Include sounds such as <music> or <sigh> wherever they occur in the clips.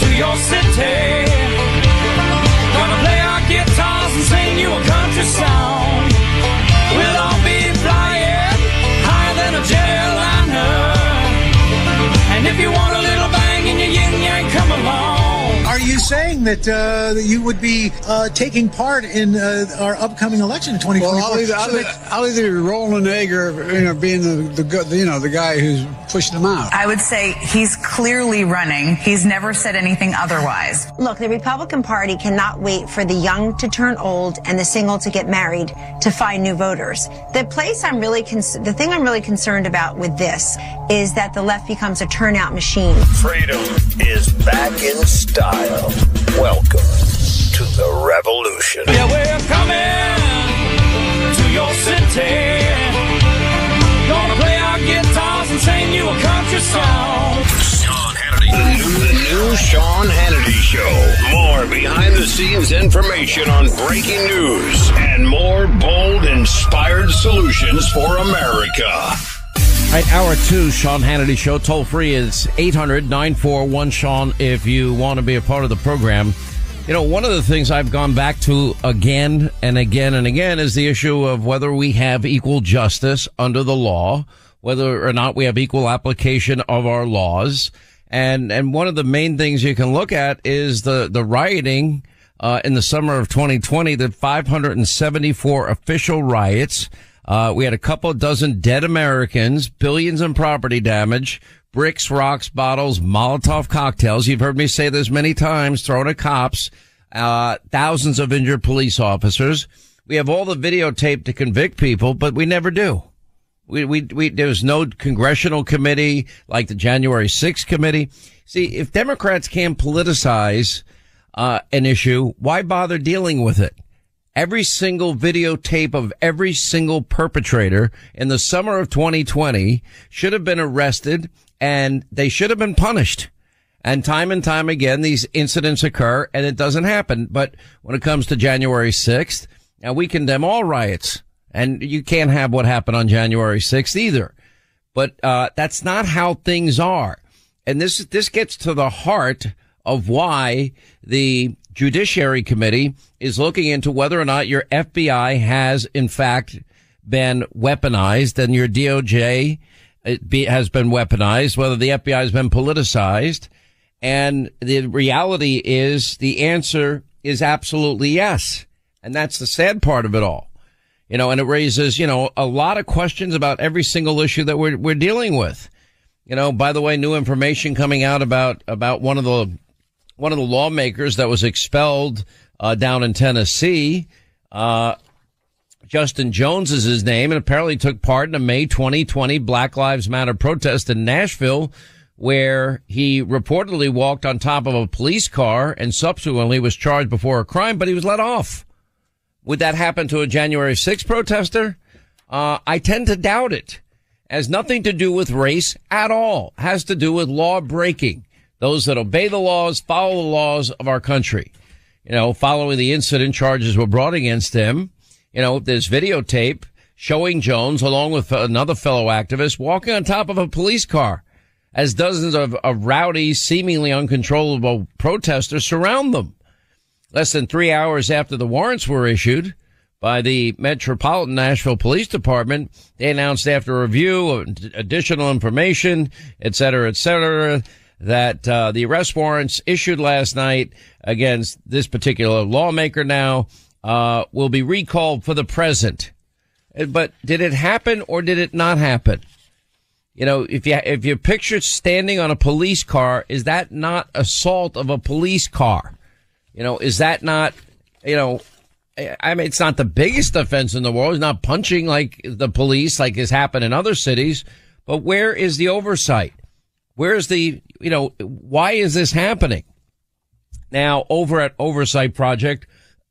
to your city. Gonna play our guitars and sing you a country song. We'll all be flying higher than a jetliner. And if you want you saying that, uh, that you would be uh, taking part in uh, our upcoming election in 2024? Well, I'll either, I'll, So that- I'll either be rolling an egg or you know being the, the you know the guy who's pushing them out. I would say he's clearly running. He's never said anything otherwise. Look, the Republican Party cannot wait for the young to turn old and the single to get married to find new voters. The place I'm really, cons- the thing I'm really concerned about with this is that the left becomes a turnout machine. Freedom is back in style. Welcome to the revolution. Yeah, we're coming to your city. Gonna play our guitars and sing you a country song. Sean Hannity. The new, the new Sean Hannity Show. More behind the scenes information on breaking news and more bold, inspired solutions for America. Right, hour two, Sean Hannity Show. Toll free is 800 941 Sean if you want to be a part of the program. You know, one of the things I've gone back to again and again and again is the issue of whether we have equal justice under the law, whether or not we have equal application of our laws. And, and one of the main things you can look at is the, the rioting, uh, in the summer of 2020, the 574 official riots. Uh, we had a couple dozen dead Americans, billions in property damage, bricks, rocks, bottles, Molotov cocktails. You've heard me say this many times, thrown at cops, uh, thousands of injured police officers. We have all the videotape to convict people, but we never do. We, we, we, there was no congressional committee like the January 6th committee. See, if Democrats can't politicize, uh, an issue, why bother dealing with it? Every single videotape of every single perpetrator in the summer of 2020 should have been arrested and they should have been punished. And time and time again, these incidents occur and it doesn't happen. But when it comes to January 6th, now we condemn all riots and you can't have what happened on January 6th either. But, uh, that's not how things are. And this, this gets to the heart of why the Judiciary Committee is looking into whether or not your FBI has in fact been weaponized and your DOJ uh, be, has been weaponized, whether the FBI has been politicized. And the reality is the answer is absolutely yes. And that's the sad part of it all. You know, and it raises, you know, a lot of questions about every single issue that we're, we're dealing with. You know, by the way, new information coming out about, about one of the, one of the lawmakers that was expelled, uh, down in Tennessee. Uh, Justin Jones is his name, and apparently took part in a May 2020 Black Lives Matter protest in Nashville, where he reportedly walked on top of a police car and subsequently was charged before a crime, but he was let off. Would that happen to a January 6th protester? Uh, I tend to doubt it. Has nothing to do with race at all. Has to do with law breaking. Those that obey the laws, follow the laws of our country. You know, following the incident, charges were brought against him. You know, there's videotape showing Jones along with another fellow activist walking on top of a police car as dozens of, of rowdy, seemingly uncontrollable protesters surround them. Less than three hours after the warrants were issued by the Metropolitan Nashville Police Department, they announced after review of additional information, et cetera, et cetera, that uh, the arrest warrants issued last night against this particular lawmaker now uh, will be recalled for the present. But did it happen or did it not happen? You know, if you if you picture standing on a police car, is that not assault of a police car? You know, is that not, you know, I mean, it's not the biggest offense in the world. It's not punching like the police, like has happened in other cities. But where is the oversight? Where's the, you know, why is this happening? Now, over at Oversight Project,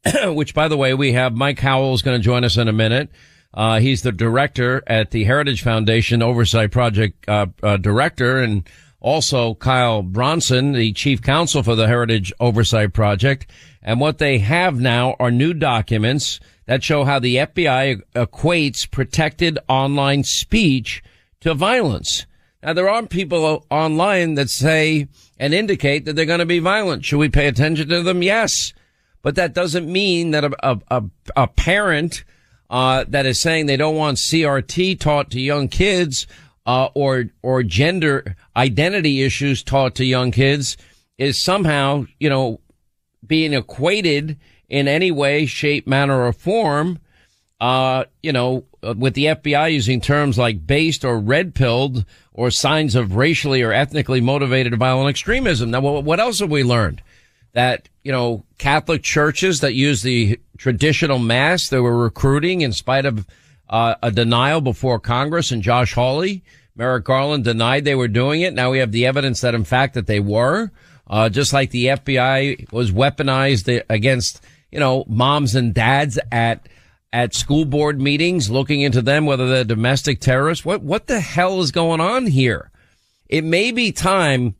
<clears throat> which by the way, we have Mike Howell is going to join us in a minute. Uh, he's the director at the Heritage Foundation Oversight Project, uh, uh, director and also Kyle Brosnan, the chief counsel for the Heritage Oversight Project. And what they have now are new documents that show how the FBI equates protected online speech to violence. Now, there are people online that say and indicate that they're going to be violent. Should we pay attention to them? Yes. But that doesn't mean that a, a, a parent uh, that is saying they don't want CRT taught to young kids uh, or or gender identity issues taught to young kids is somehow you know being equated in any way, shape, manner, or form. Uh, you know, with the FBI using terms like based or red pilled or signs of racially or ethnically motivated violent extremism. Now, what else have we learned? That, you know, Catholic churches that use the traditional mass, they were recruiting in spite of uh, a denial before Congress and Josh Hawley. Merrick Garland denied they were doing it. Now we have the evidence that in fact that they were, uh, just like the FBI was weaponized against, you know, moms and dads at, at school board meetings, looking into them, whether they're domestic terrorists. What, what the hell is going on here? It may be time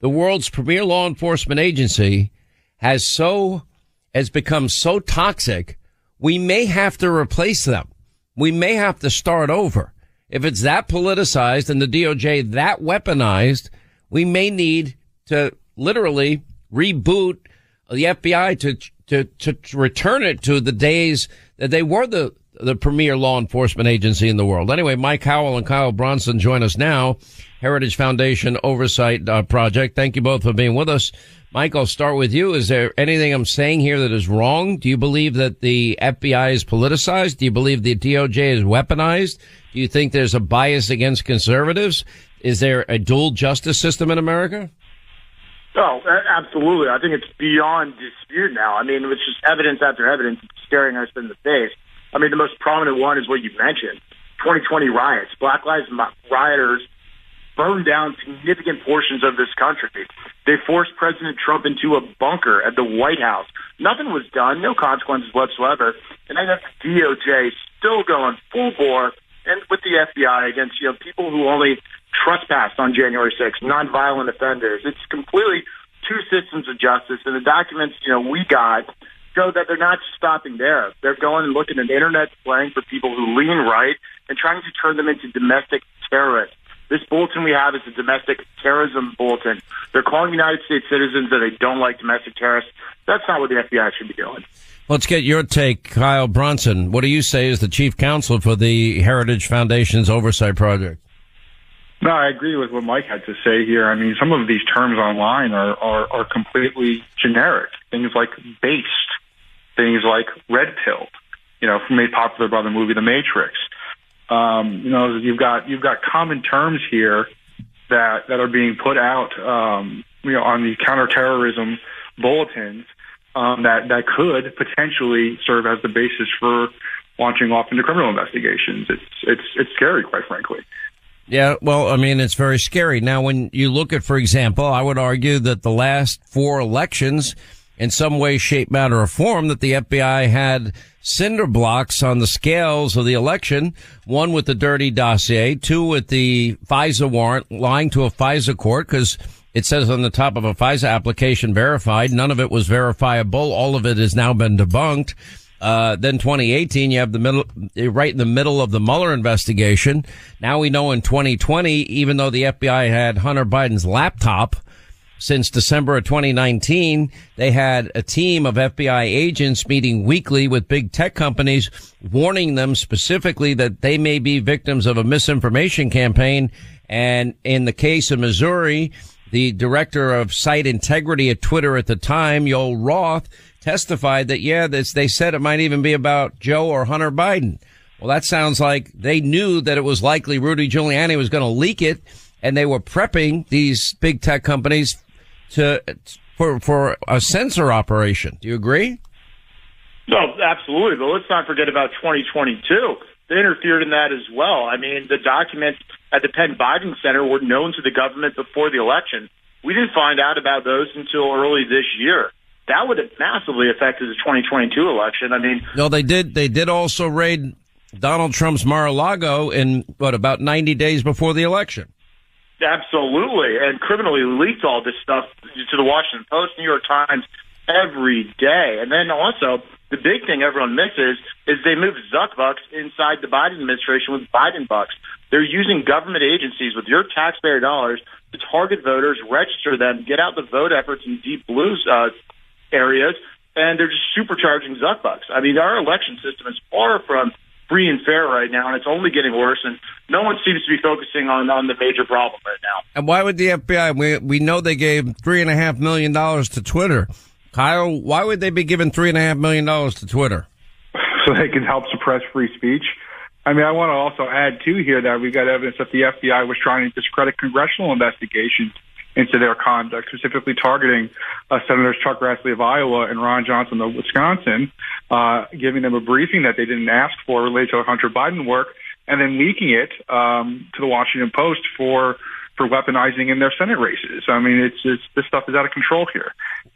the world's premier law enforcement agency has so, has become so toxic. We may have to replace them we may have to start over. If it's that politicized and the DOJ that weaponized, we may need to literally reboot the FBI to, to, to return it to the days they were the, the premier law enforcement agency in the world. Anyway, Mike Howell and Kyle Brosnan join us now. Heritage Foundation Oversight uh, Project. Thank you both for being with us. Mike, I'll start with you. Is there anything I'm saying here that is wrong? Do you believe that the FBI is politicized? Do you believe the DOJ is weaponized? Do you think there's a bias against conservatives? Is there a dual justice system in America? Oh, absolutely. I think it's beyond dispute now. I mean, it's just evidence after evidence staring us in the face. I mean, the most prominent one is what you mentioned 2020 riots. Black Lives rioters burned down significant portions of this country. They forced President Trump into a bunker at the White House. Nothing was done, no consequences whatsoever. And then the DOJ still going full bore and with the FBI against you know people who only trespassed on January 6th, nonviolent offenders. It's completely two systems of justice. And the documents you know we got show that they're not stopping there. They're going and looking at the internet slang for people who lean right and trying to turn them into domestic terrorists. This bulletin we have is a domestic terrorism bulletin. They're calling United States citizens that they don't like domestic terrorists. That's not what the FBI should be doing. Let's get your take, Kyle Brosnan. What do you say as the chief counsel for the Heritage Foundation's Oversight Project? No, I agree with what Mike had to say here. I mean, some of these terms online are, are, are completely generic. Things like based, things like red pill, you know, made popular by the movie The Matrix. Um, you know, you've got you've got common terms here that that are being put out, um, you know, on the counterterrorism bulletins um, that that could potentially serve as the basis for launching off into criminal investigations. It's it's it's scary, quite frankly. Yeah, well, I mean, it's very scary. Now, when you look at, for example, I would argue that the last four elections, in some way, shape, matter, or form, that the FBI had cinder blocks on the scales of the election. One with the dirty dossier, two with the FISA warrant, lying to a FISA court because it says on the top of a FISA application verified. None of it was verifiable. All of it has now been debunked. Uh, then 2018, you have the middle, right in the middle of the Mueller investigation. Now we know in 2020, even though the FBI had Hunter Biden's laptop since December of 2019, they had a team of FBI agents meeting weekly with big tech companies, warning them specifically that they may be victims of a misinformation campaign. And in the case of Missouri, the director of site integrity at Twitter at the time, Yoel Roth, testified that, yeah, this, they said it might even be about Joe or Hunter Biden. Well, that sounds like they knew that it was likely Rudy Giuliani was going to leak it and they were prepping these big tech companies to, for, for a censor operation. Do you agree? No, absolutely. But let's not forget about 2022. They interfered in that as well. I mean, the documents at the Penn Biden Center were known to the government before the election. We didn't find out about those until early this year that would have massively affected the 2022 election. I mean, no, they did. They did also raid Donald Trump's Mar-a-Lago in what about 90 days before the election. Absolutely, and criminally leaked all this stuff to the Washington Post, New York Times, every day. And then also the big thing everyone misses is they moved Zuck bucks inside the Biden administration with Biden bucks. They're using government agencies with your taxpayer dollars to target voters, register them, get out the vote efforts in deep blue uh, areas, and they're just supercharging Zuckbucks. I mean, our election system is far from free and fair right now, and it's only getting worse. And no one seems to be focusing on on the major problem right now. And why would the FBI? We we know they gave three and a half million dollars to Twitter. Kyle, why would they be giving three and a half million dollars to Twitter? <laughs> So they can help suppress free speech. I mean, I want to also add too here that we got evidence that the FBI was trying to discredit congressional investigations into their conduct, specifically targeting uh, Senators Chuck Grassley of Iowa and Ron Johnson of Wisconsin, uh, giving them a briefing that they didn't ask for related to Hunter Biden work, and then leaking it um, to the Washington Post for for weaponizing in their Senate races. I mean, it's, it's this stuff is out of control here.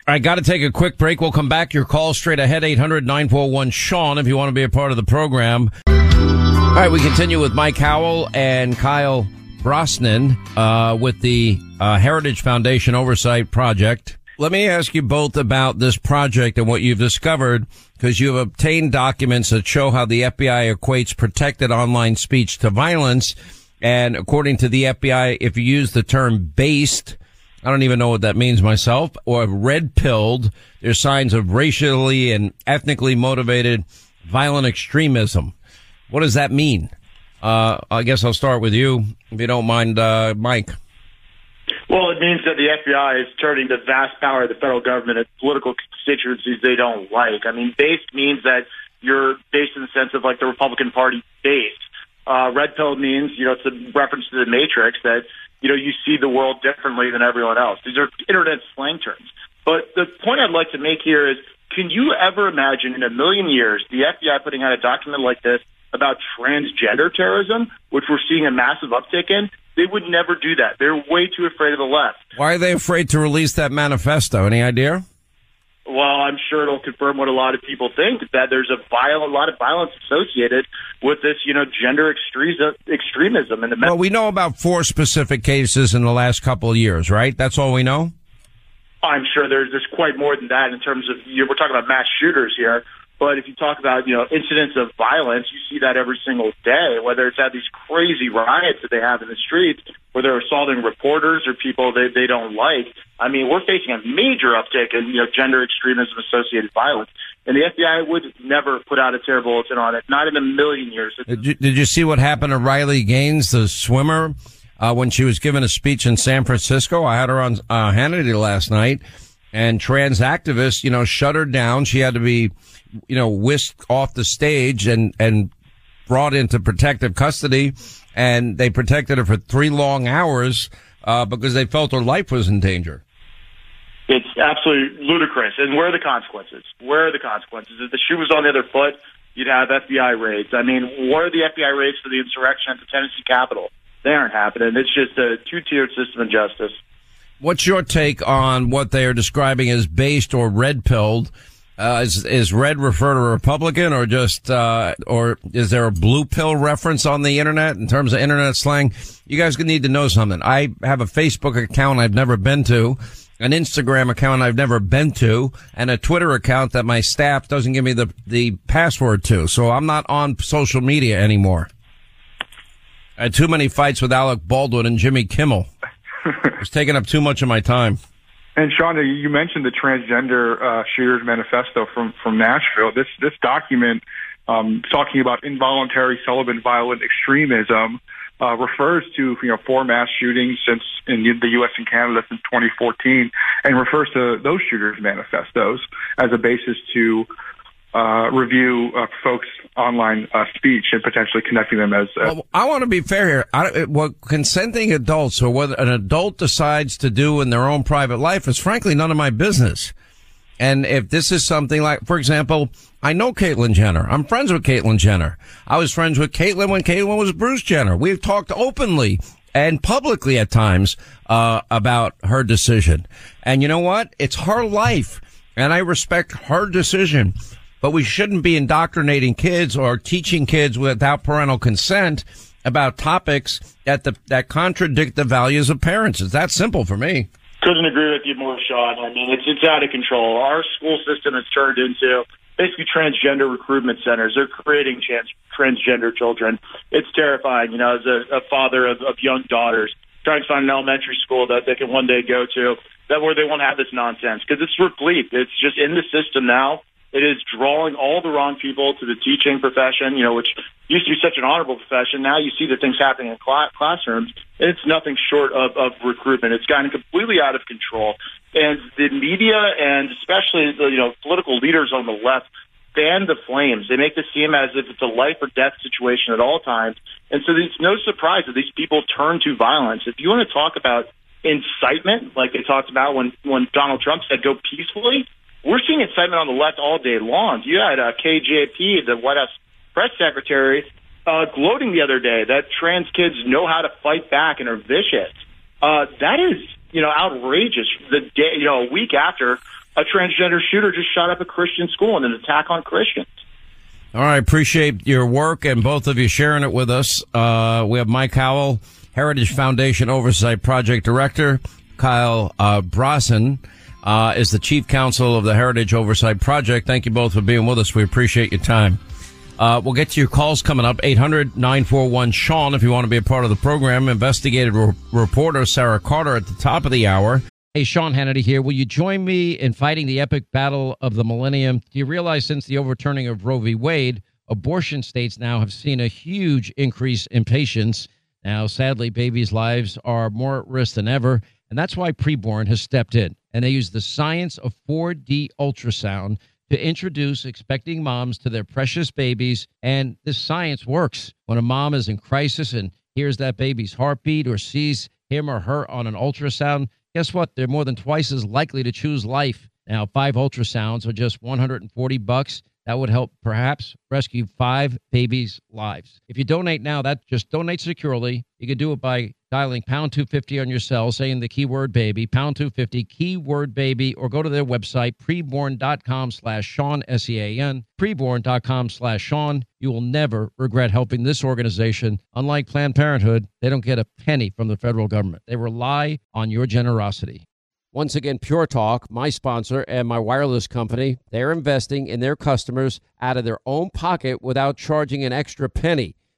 I got to take a quick break. We'll come back. Your call straight ahead, 800-941 Sean, if you want to be a part of the program. All right, we continue with Mike Howell and Kyle Brosnan uh, with the uh, Heritage Foundation Oversight Project. Let me ask you both about this project and what you've discovered, because you've obtained documents that show how the FBI equates protected online speech to violence. And according to the FBI, if you use the term based, I don't even know what that means myself, or red pilled, there's signs of racially and ethnically motivated violent extremism. What does that mean? Uh, I guess I'll start with you, if you don't mind, uh, Mike. Well, it means that the FBI is turning the vast power of the federal government at political constituencies they don't like. I mean, based means that you're based in the sense of like the Republican Party base. Uh, red pill means, you know, it's a reference to the Matrix that, you know, you see the world differently than everyone else. These are internet slang terms. But the point I'd like to make here is, can you ever imagine in a million years the FBI putting out a document like this about transgender terrorism, which we're seeing a massive uptick in, they would never do that. They're way too afraid of the left. Why are they afraid to release that manifesto? Any idea? Well, I'm sure it'll confirm what a lot of people think that there's a violent, a lot of violence associated with this, you know, gender extremism. And well, we know about four specific cases in the last couple of years, right? That's all we know. I'm sure there's there's quite more than that in terms of you know, we're talking about mass shooters here. But if you talk about, you know, incidents of violence, you see that every single day, whether it's at these crazy riots that they have in the streets, where they're assaulting reporters or people they, they don't like. I mean, we're facing a major uptick in, you know, gender extremism associated violence. And the FBI would never put out a terror bulletin on it, not in a million years. Did you, did you see what happened to Riley Gaines, the swimmer, uh, when she was giving a speech in San Francisco? I had her on uh, Hannity last night and trans activists, you know, shut her down. She had to be, you know, whisked off the stage and, and brought into protective custody. And they protected her for three long hours, uh, because they felt her life was in danger. It's absolutely ludicrous. And where are the consequences? Where are the consequences? If the shoe was on the other foot, you'd have FBI raids. I mean, what are the FBI raids for the insurrection at the Tennessee Capitol? They aren't happening. It's just a two-tiered system of justice. What's your take on what they are describing as based or red pilled? Uh, is, is red refer to a Republican or just, uh, or is there a blue pill reference on the internet in terms of internet slang? You guys need to know something. I have a Facebook account I've never been to, an Instagram account I've never been to, and a Twitter account that my staff doesn't give me the, the password to. So I'm not on social media anymore. I had too many fights with Alec Baldwin and Jimmy Kimmel. <laughs> it's taking up too much of my time. And Sean, you mentioned the transgender uh, shooters manifesto from from Nashville. This this document um, talking about involuntary celibate violent extremism uh, refers to you know four mass shootings since in the U.S. and Canada since 2014, and refers to those shooters manifestos as a basis to uh, review uh, folks' online uh, speech and potentially connecting them as. well, I want to be fair here. I, what consenting adults or what an adult decides to do in their own private life is frankly none of my business. And if this is something like, for example, I know Caitlyn Jenner. I'm friends with Caitlyn Jenner. I was friends with Caitlyn when Caitlyn was Bruce Jenner. We've talked openly and publicly at times uh, about her decision. And you know what? It's her life, and I respect her decision but we shouldn't be indoctrinating kids or teaching kids without parental consent about topics that the, that contradict the values of parents. It's that simple for me. Couldn't agree with you more, Sean. I mean, it's it's out of control. Our school system has turned into basically transgender recruitment centers. They're creating trans, transgender children. It's terrifying. You know, as a, a father of, of young daughters, trying to find an elementary school that they can one day go to that where they won't have this nonsense because it's replete. It's just in the system now. It is drawing all the wrong people to the teaching profession, you know, which used to be such an honorable profession. Now you see the things happening in cl- classrooms. It's nothing short of, of recruitment. It's gotten completely out of control. And the media and especially the, you know, political leaders on the left fan the flames. They make this seem as if it's a life or death situation at all times. And so it's no surprise that these people turn to violence. If you want to talk about incitement, like they talked about when, when Donald Trump said go peacefully, we're seeing incitement on the left all day long. You had uh, KJP, the White House press secretary, uh, gloating the other day that trans kids know how to fight back and are vicious. Uh, that is, you know, outrageous. The day, you know, a week after a transgender shooter just shot up a Christian school in an attack on Christians. All right, appreciate your work and both of you sharing it with us. Uh, we have Mike Howell, Heritage Foundation Oversight Project Director, Kyle uh, Brosnan uh, is the chief counsel of the Heritage Oversight Project. Thank you both for being with us. We appreciate your time. Uh, we'll get to your calls coming up. 800-941-SEAN if you want to be a part of the program. Investigative re- reporter Sarah Carter at the top of the hour. Hey, Sean Hannity here. Will you join me in fighting the epic battle of the millennium? Do you realize since the overturning of Roe v. Wade, abortion states now have seen a huge increase in patients. Now, sadly, babies' lives are more at risk than ever. And that's why Preborn has stepped in and they use the science of 4D ultrasound to introduce expecting moms to their precious babies. And this science works. When a mom is in crisis and hears that baby's heartbeat or sees him or her on an ultrasound, guess what? They're more than twice as likely to choose life. Now, five ultrasounds are just 140 bucks. That would help perhaps rescue five babies' lives. If you donate now, that just donate securely. You can do it by dialing pound 250 on your cell, saying the keyword baby, pound 250, keyword baby, or go to their website, preborn.com slash Sean, S-E-A-N, preborn.com slash Sean. You will never regret helping this organization. Unlike Planned Parenthood, they don't get a penny from the federal government. They rely on your generosity. Once again, Pure Talk, my sponsor and my wireless company, they're investing in their customers out of their own pocket without charging an extra penny.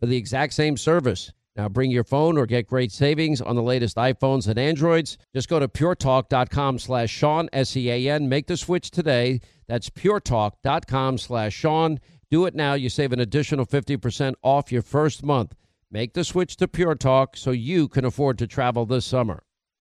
for the exact same service. Now bring your phone or get great savings on the latest iPhones and Androids. Just go to puretalk.com slash Sean, S-E-A-N. Make the switch today. That's puretalk.com slash Sean. Do it now. You save an additional 50% off your first month. Make the switch to Pure Talk so you can afford to travel this summer.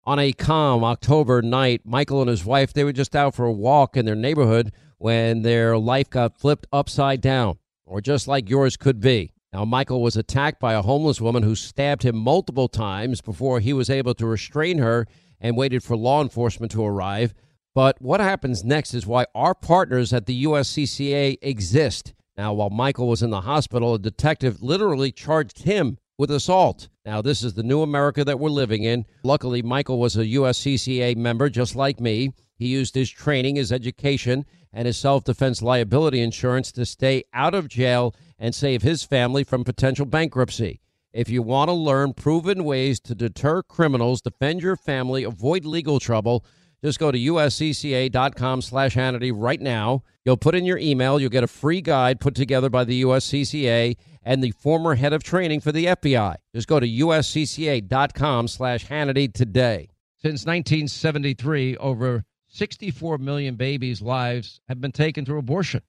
On a calm October night, Michael and his wife, they were just out for a walk in their neighborhood when their life got flipped upside down, or just like yours could be. Now, Michael was attacked by a homeless woman who stabbed him multiple times before he was able to restrain her and waited for law enforcement to arrive. But what happens next is why our partners at the USCCA exist. Now, while Michael was in the hospital, a detective literally charged him with assault. Now, this is the new America that we're living in. Luckily, Michael was a USCCA member just like me. He used his training, his education, and his self defense liability insurance to stay out of jail and save his family from potential bankruptcy. If you want to learn proven ways to deter criminals, defend your family, avoid legal trouble, just go to uscca.com slash Hannity right now. You'll put in your email. You'll get a free guide put together by the USCCA and the former head of training for the FBI. Just go to uscca.com slash Hannity today. Since 1973, over 64 million babies' lives have been taken through abortion.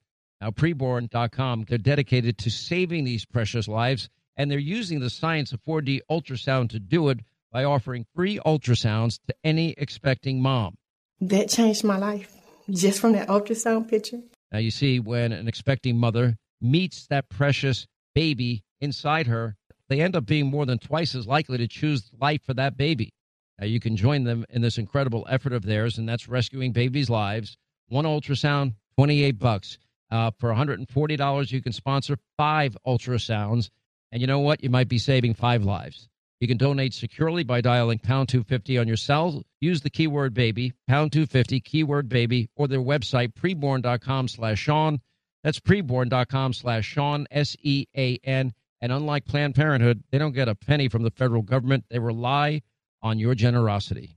Now, preborn.com, they're dedicated to saving these precious lives, and they're using the science of 4D ultrasound to do it by offering free ultrasounds to any expecting mom. That changed my life just from that ultrasound picture. Now, you see, when an expecting mother meets that precious baby inside her, they end up being more than twice as likely to choose life for that baby. Now, you can join them in this incredible effort of theirs, and that's rescuing babies' lives. One ultrasound, 28 bucks. Uh, for $140, you can sponsor five ultrasounds. And you know what? You might be saving five lives. You can donate securely by dialing pound 250 on your cell. Use the keyword baby, pound 250, keyword baby, or their website, preborn.com slash Sean. That's preborn.com slash Sean, S E A N. And unlike Planned Parenthood, they don't get a penny from the federal government. They rely on your generosity.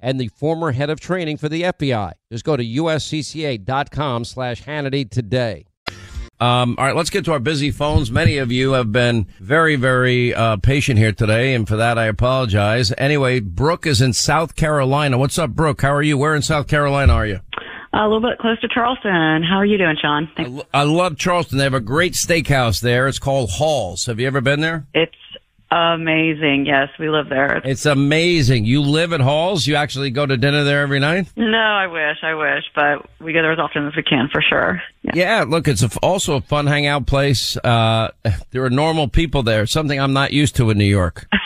and the former head of training for the FBI. Just go to uscca.com slash Hannity today. Um, all right, let's get to our busy phones. Many of you have been very, very uh, patient here today, and for that I apologize. Anyway, Brooke is in South Carolina. What's up, Brooke? How are you? Where in South Carolina are you? A little bit close to Charleston. How are you doing, Sean? I, lo- I love Charleston. They have a great steakhouse there. It's called Halls. Have you ever been there? It's amazing. Yes, we live there. It's amazing. You live at Halls? You actually go to dinner there every night? No, I wish, I wish, but we go there as often as we can for sure. Yeah. Yeah, look, it's a also a fun hangout place. Uh, <laughs> there are normal people there, something I'm not used to in New York. <laughs>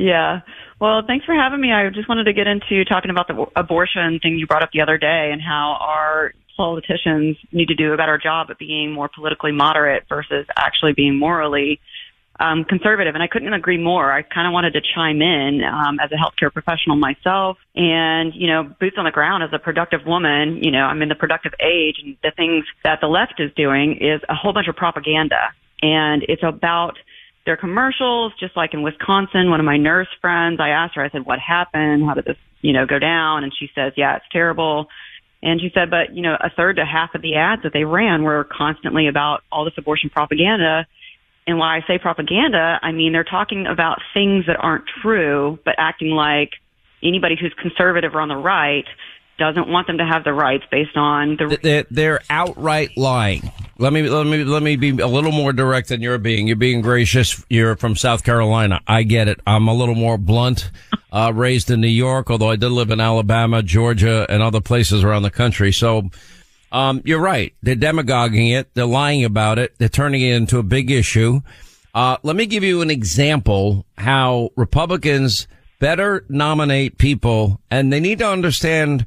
Yeah. Well, thanks for having me. I just wanted to get into talking about the abortion thing you brought up the other day and how our politicians need to do a better job at being more politically moderate versus actually being morally um, conservative, and I couldn't agree more. I kind of wanted to chime in um, as a healthcare professional myself, and you know, boots on the ground as a productive woman. You know, I'm in the productive age, and the things that the left is doing is a whole bunch of propaganda, and it's about their commercials. Just like in Wisconsin, one of my nurse friends, I asked her, I said, "What happened? How did this, you know, go down?" And she says, "Yeah, it's terrible." And she said, but you know, a third to half of the ads that they ran were constantly about all this abortion propaganda and when I say propaganda, I mean they're talking about things that aren't true, but acting like anybody who's conservative or on the right doesn't want them to have the rights based on the. They're, they're outright lying. Let me let me let me be a little more direct than you're being. You're being gracious. You're from South Carolina. I get it. I'm a little more blunt. Uh, raised in New York, although I did live in Alabama, Georgia, and other places around the country. So um, you're right. They're demagoguing it. They're lying about it. They're turning it into a big issue. Uh, let me give you an example how Republicans better nominate people and they need to understand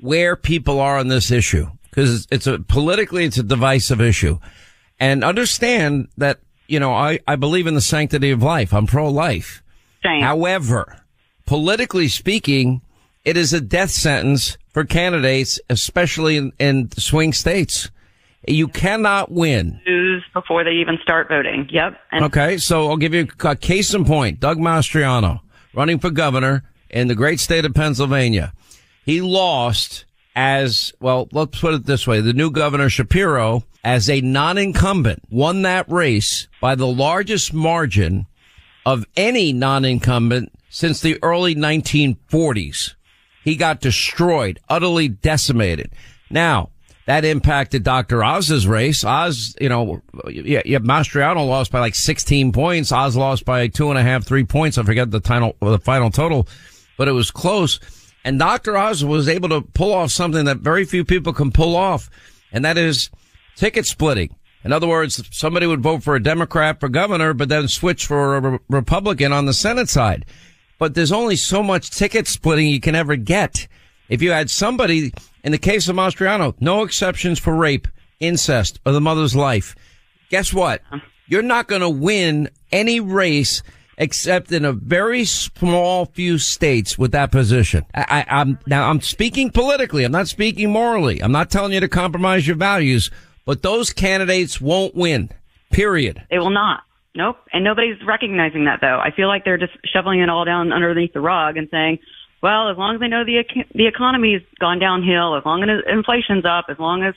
where people are on this issue because it's a politically, it's a divisive issue and understand that, you know, I, I believe in the sanctity of life. I'm pro-life. Same. However, politically speaking, it is a death sentence for candidates, especially in, in swing states. You cannot win. Lose before they even start voting. Yep. And- okay, so I'll give you a case in point. Doug Mastriano, running for governor in the great state of Pennsylvania. He lost as, well, let's put it this way. The new governor Shapiro, as a non-incumbent, won that race by the largest margin of any non-incumbent since the early 1940s. He got destroyed, utterly decimated. Now, that impacted Dr. Oz's race. Oz, you know, yeah, yeah, Mastriano lost by like 16 points. Oz lost by two and a half, three points. I forget the final, the final total, but it was close. And Dr. Oz was able to pull off something that very few people can pull off. And that is ticket splitting. In other words, somebody would vote for a Democrat for governor, but then switch for a Republican on the Senate side but there's only so much ticket splitting you can ever get. If you had somebody, in the case of Mastriano, no exceptions for rape, incest, or the mother's life. Guess what? You're not going to win any race except in a very small few states with that position. I, am now I'm speaking politically. I'm not speaking morally. I'm not telling you to compromise your values, but those candidates won't win. Period. They will not. Nope. And nobody's recognizing that though. I feel like they're just shoveling it all down underneath the rug and saying, well, as long as they know the the economy's gone downhill, as long as inflation's up, as long as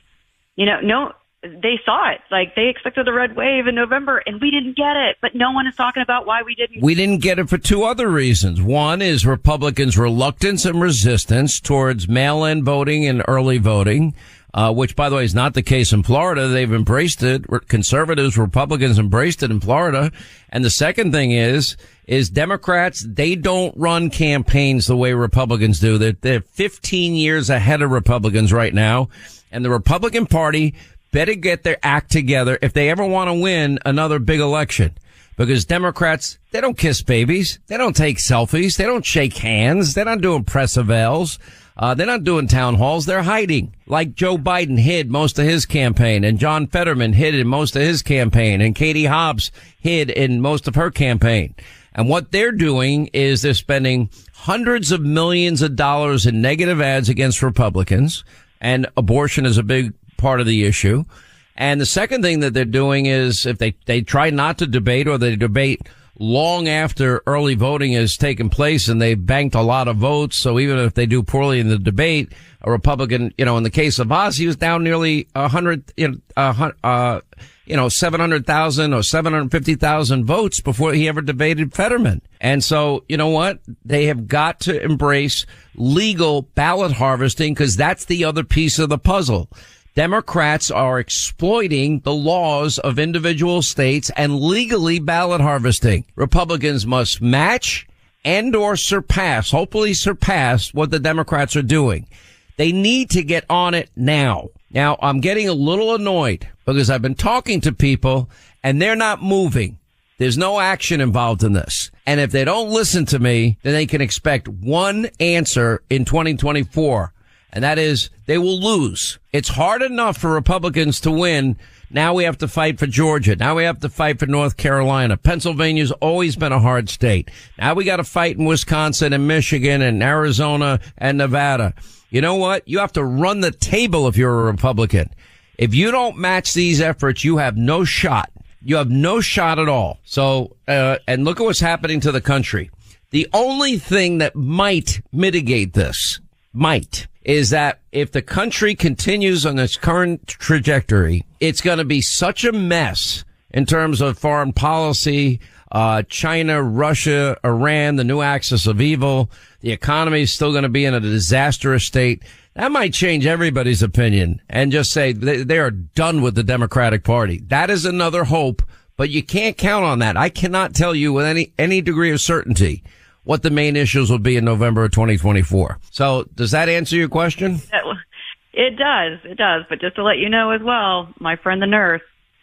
you know, no, they saw it. Like they expected the red wave in November and we didn't get it, but no one is talking about why we didn't. We didn't get it for two other reasons. One is Republicans' reluctance and resistance towards mail-in voting and early voting uh, which by the way is not the case in Florida. They've embraced it. Conservatives, Republicans embraced it in Florida. And the second thing is, is Democrats, they don't run campaigns the way Republicans do. They're, they're 15 years ahead of Republicans right now. And the Republican party better get their act together if they ever want to win another big election. Because Democrats, they don't kiss babies. They don't take selfies. They don't shake hands. They're not doing press avails. Uh, they're not doing town halls. They're hiding. Like Joe Biden hid most of his campaign and John Fetterman hid in most of his campaign and Katie Hobbs hid in most of her campaign. And what they're doing is they're spending hundreds of millions of dollars in negative ads against Republicans and abortion is a big part of the issue. And the second thing that they're doing is if they, they try not to debate or they debate long after early voting has taken place and they've banked a lot of votes. So even if they do poorly in the debate, a Republican, you know, in the case of Oz, he was down nearly a hundred, you know, uh, you know, 700,000 or 750,000 votes before he ever debated Fetterman. And so, you know what? They have got to embrace legal ballot harvesting because that's the other piece of the puzzle. Democrats are exploiting the laws of individual states and legally ballot harvesting. Republicans must match and or surpass, hopefully surpass what the Democrats are doing. They need to get on it now. Now I'm getting a little annoyed because I've been talking to people and they're not moving. There's no action involved in this. And if they don't listen to me, then they can expect one answer in 2024 and that is they will lose. It's hard enough for Republicans to win. Now we have to fight for Georgia. Now we have to fight for North Carolina. Pennsylvania's always been a hard state. Now we got to fight in Wisconsin and Michigan and Arizona and Nevada. You know what? You have to run the table if you're a Republican. If you don't match these efforts, you have no shot. You have no shot at all. So, uh, and look at what's happening to the country. The only thing that might mitigate this, might, is that if the country continues on its current trajectory, it's going to be such a mess in terms of foreign policy, uh, China, Russia, Iran, the new axis of evil. The economy is still going to be in a disastrous state. That might change everybody's opinion and just say they, they are done with the Democratic Party. That is another hope, but you can't count on that. I cannot tell you with any, any degree of certainty what the main issues will be in November of 2024. So does that answer your question? It does. It does. But just to let you know as well, my friend the nurse,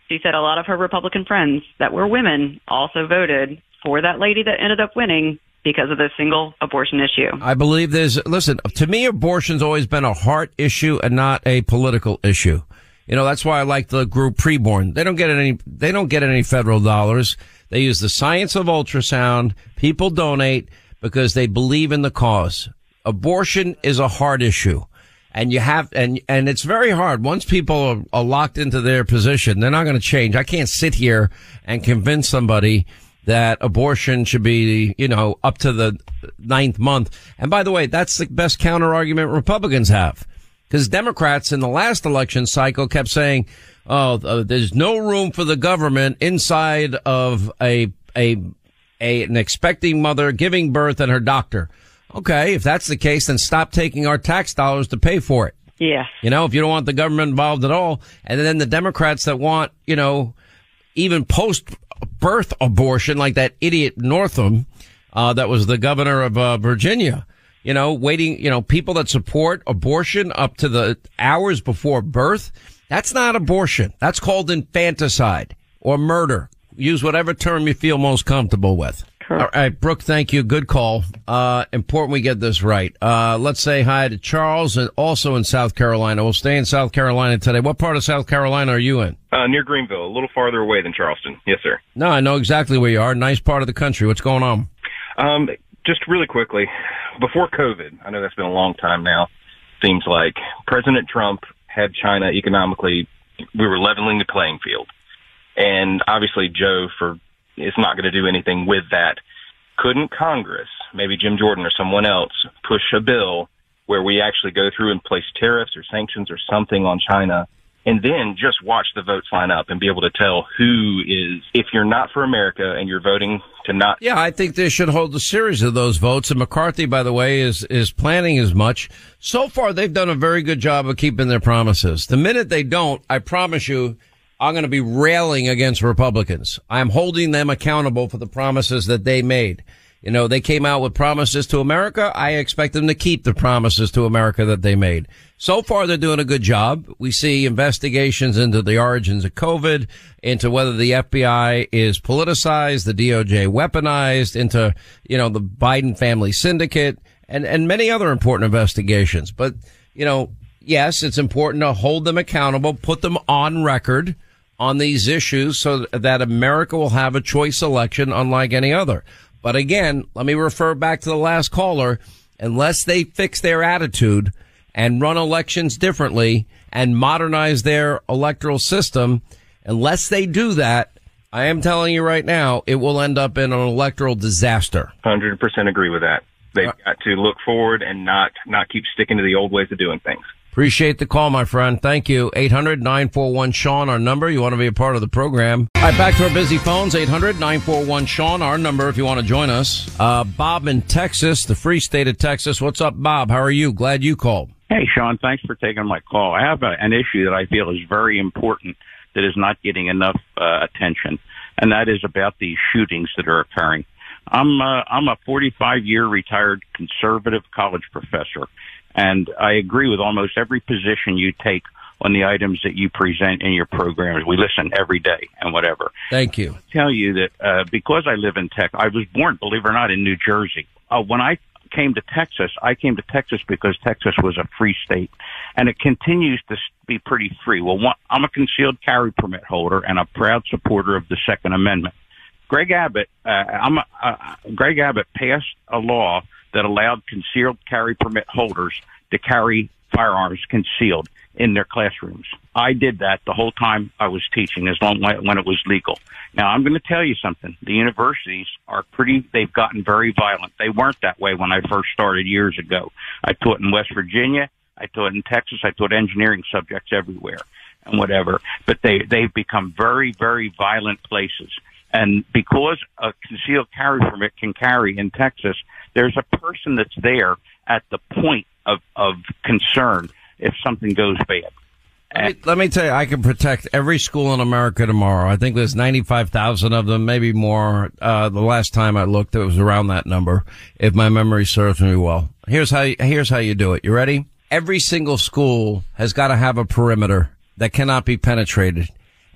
she said a lot of her Republican friends that were women also voted for that lady that ended up winning because of the single abortion issue. I believe there's, listen, to me, abortion's always been a heart issue and not a political issue. You know, that's why I like the group preborn. They don't get any, they don't get any federal dollars. They use the science of ultrasound. People donate because they believe in the cause. Abortion is a hard issue. And you have, and, and it's very hard. Once people are, are locked into their position, they're not going to change. I can't sit here and convince somebody that abortion should be, you know, up to the ninth month. And by the way, that's the best counter argument Republicans have. Because Democrats in the last election cycle kept saying, oh, uh, there's no room for the government inside of a, a, a, an expecting mother giving birth and her doctor. Okay. If that's the case, then stop taking our tax dollars to pay for it. Yeah. You know, if you don't want the government involved at all. And then the Democrats that want, you know, even post birth abortion like that idiot Northam, uh, that was the governor of uh, Virginia. You know, waiting, you know, people that support abortion up to the hours before birth. That's not abortion. That's called infanticide or murder. Use whatever term you feel most comfortable with. All right, Brooke, thank you. Good call. Uh, important we get this right. Uh, let's say hi to Charles and also in South Carolina. We'll stay in South Carolina today. What part of South Carolina are you in? Uh, near Greenville, a little farther away than Charleston. Yes, sir. No, I know exactly where you are. Nice part of the country. What's going on? Um, just really quickly, before COVID, I know that's been a long time now. Seems like President Trump had China economically. We were leveling the playing field, and obviously Joe for is not going to do anything with that. Couldn't Congress, maybe Jim Jordan or someone else, push a bill where we actually go through and place tariffs or sanctions or something on China and then just watch the votes line up and be able to tell who is, if you're not for America and you're voting to not. Yeah, I think they should hold a series of those votes. And McCarthy, by the way, is, is planning as much. So far, they've done a very good job of keeping their promises. The minute they don't, I promise you, I'm going to be railing against Republicans. I'm holding them accountable for the promises that they made. You know, they came out with promises to America. I expect them to keep the promises to America that they made. So far, they're doing a good job. We see investigations into the origins of COVID, into whether the FBI is politicized, the DOJ weaponized, into, you know, the Biden family syndicate and, and many other important investigations. But, you know, yes, it's important to hold them accountable, put them on record on these issues so that America will have a choice election unlike any other. But again, let me refer back to the last caller. Unless they fix their attitude and run elections differently and modernize their electoral system, unless they do that, I am telling you right now, it will end up in an electoral disaster. 100% agree with that. They've got to look forward and not, not keep sticking to the old ways of doing things. Appreciate the call, my friend. Thank you. 800-941-SEAN, our number. You want to be a part of the program. All right, back to our busy phones. 800-941-SEAN, our number if you want to join us. Uh, Bob in Texas, the free state of Texas. What's up, Bob? How are you? Glad you called. Hey, Sean, thanks for taking my call. I have a, an issue that I feel is very important that is not getting enough uh, attention, and that is about the shootings that are occurring. I'm uh, I'm a 45 year retired conservative college professor, and I agree with almost every position you take on the items that you present in your programs. We listen every day and whatever. Thank you. tell you that uh, because I live in tech, I was born, believe it or not, in New Jersey. Uh, when I came to Texas, I came to Texas because Texas was a free state, and it continues to be pretty free. Well, one, I'm a concealed carry permit holder and a proud supporter of the Second Amendment. Greg Abbott, uh, I'm a, uh, Greg Abbott passed a law that allowed concealed carry permit holders to carry firearms concealed in their classrooms. I did that the whole time I was teaching, as long when it was legal. Now I'm going to tell you something. The universities are pretty. They've gotten very violent. They weren't that way when I first started years ago. I taught in West Virginia. I taught in Texas. I taught engineering subjects everywhere and whatever. But they they've become very very violent places. And because a concealed carry permit can carry in Texas, there's a person that's there at the point of, of concern if something goes bad. Let me, let me tell you, I can protect every school in America tomorrow. I think there's 95,000 of them, maybe more. Uh, the last time I looked, it was around that number, if my memory serves me well. Here's how, here's how you do it. You ready? Every single school has got to have a perimeter that cannot be penetrated.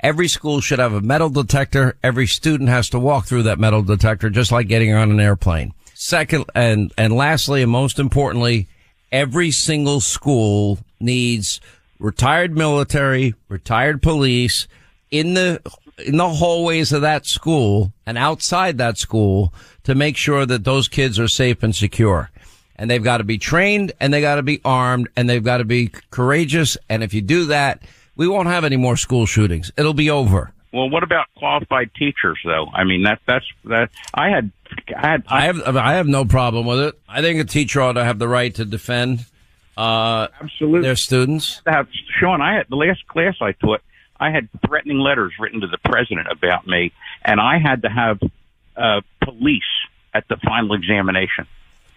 Every school should have a metal detector. Every student has to walk through that metal detector, just like getting on an airplane. Second, and, and lastly, and most importantly, every single school needs retired military, retired police in the in the hallways of that school and outside that school to make sure that those kids are safe and secure. And they've got to be trained and they got to be armed and they've got to be courageous. And if you do that, we won't have any more school shootings. It'll be over. Well, what about qualified teachers, though? I mean, that that's that. I had, I had, I have, I have no problem with it. I think a teacher ought to have the right to defend uh, absolutely their students. Have, Sean, I had the last class I taught. I had threatening letters written to the president about me, and I had to have uh, police at the final examination.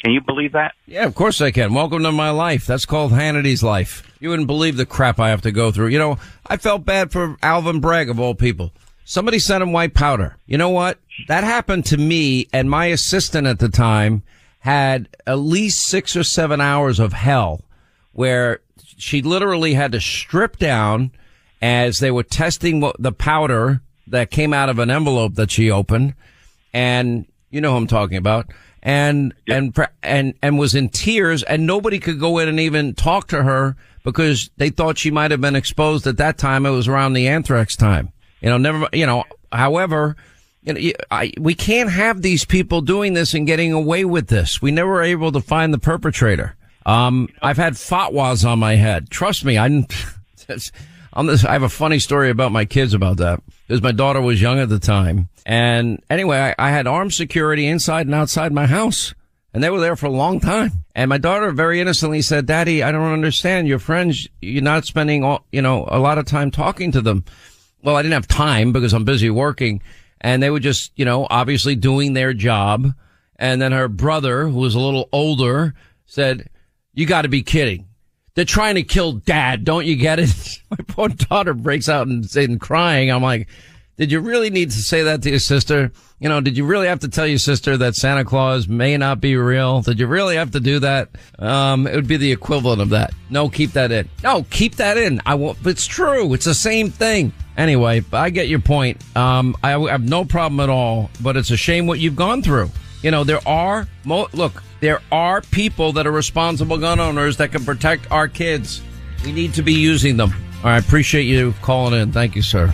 Can you believe that? Yeah, of course I can. Welcome to my life. That's called Hannity's life. You wouldn't believe the crap I have to go through. You know, I felt bad for Alvin Bragg of all people. Somebody sent him white powder. You know what? That happened to me and my assistant at the time had at least six or seven hours of hell where she literally had to strip down as they were testing the powder that came out of an envelope that she opened. And you know who I'm talking about and yep. and and and was in tears, and nobody could go in and even talk to her because they thought she might have been exposed at that time. It was around the anthrax time. You know, never. You know, however. You know, I, we can't have these people doing this and getting away with this. We never were able to find the perpetrator. Um, I've had fatwas on my head. Trust me, <laughs> I'm, on this, I have a funny story about my kids about that because my daughter was young at the time. And anyway, I, I had armed security inside and outside my house and they were there for a long time. And my daughter very innocently said, daddy, I don't understand your friends. You're not spending all, you know, a lot of time talking to them. Well, I didn't have time because I'm busy working and they were just, you know, obviously doing their job. And then her brother, who was a little older, said, you got to be kidding. They're trying to kill dad. Don't you get it? <laughs> My poor daughter breaks out and, and crying. I'm like, did you really need to say that to your sister? You know, did you really have to tell your sister that Santa Claus may not be real? Did you really have to do that? Um, it would be the equivalent of that. No, keep that in. No, keep that in. I won't. It's true. It's the same thing. Anyway, I get your point. Um, I have no problem at all, but it's a shame what you've gone through. You know, there are, mo- look, there are people that are responsible gun owners that can protect our kids. We need to be using them. All right, appreciate you calling in. Thank you, sir.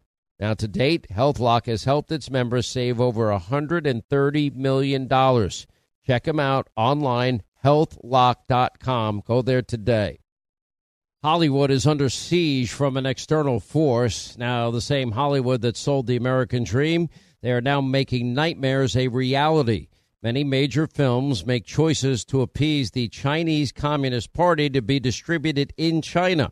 Now to date, HealthLock has helped its members save over $130 million. Check them out online, healthlock.com. Go there today. Hollywood is under siege from an external force. Now, the same Hollywood that sold the American dream they are now making nightmares a reality. Many major films make choices to appease the Chinese Communist Party to be distributed in China.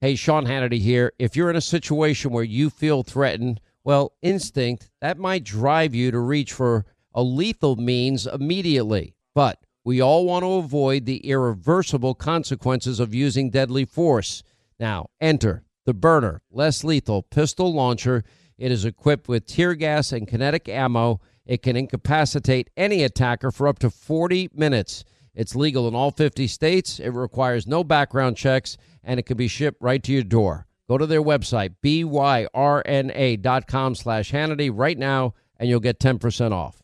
Hey, Sean Hannity here. If you're in a situation where you feel threatened, well, instinct, that might drive you to reach for a lethal means immediately. But we all want to avoid the irreversible consequences of using deadly force. Now, enter the Byrna, less lethal pistol launcher. It is equipped with tear gas and kinetic ammo. It can incapacitate any attacker for up to 40 minutes. It's legal in all 50 states. It requires no background checks, and it can be shipped right to your door. Go to their website, byrna.com slash Hannity right now, and you'll get 10% off.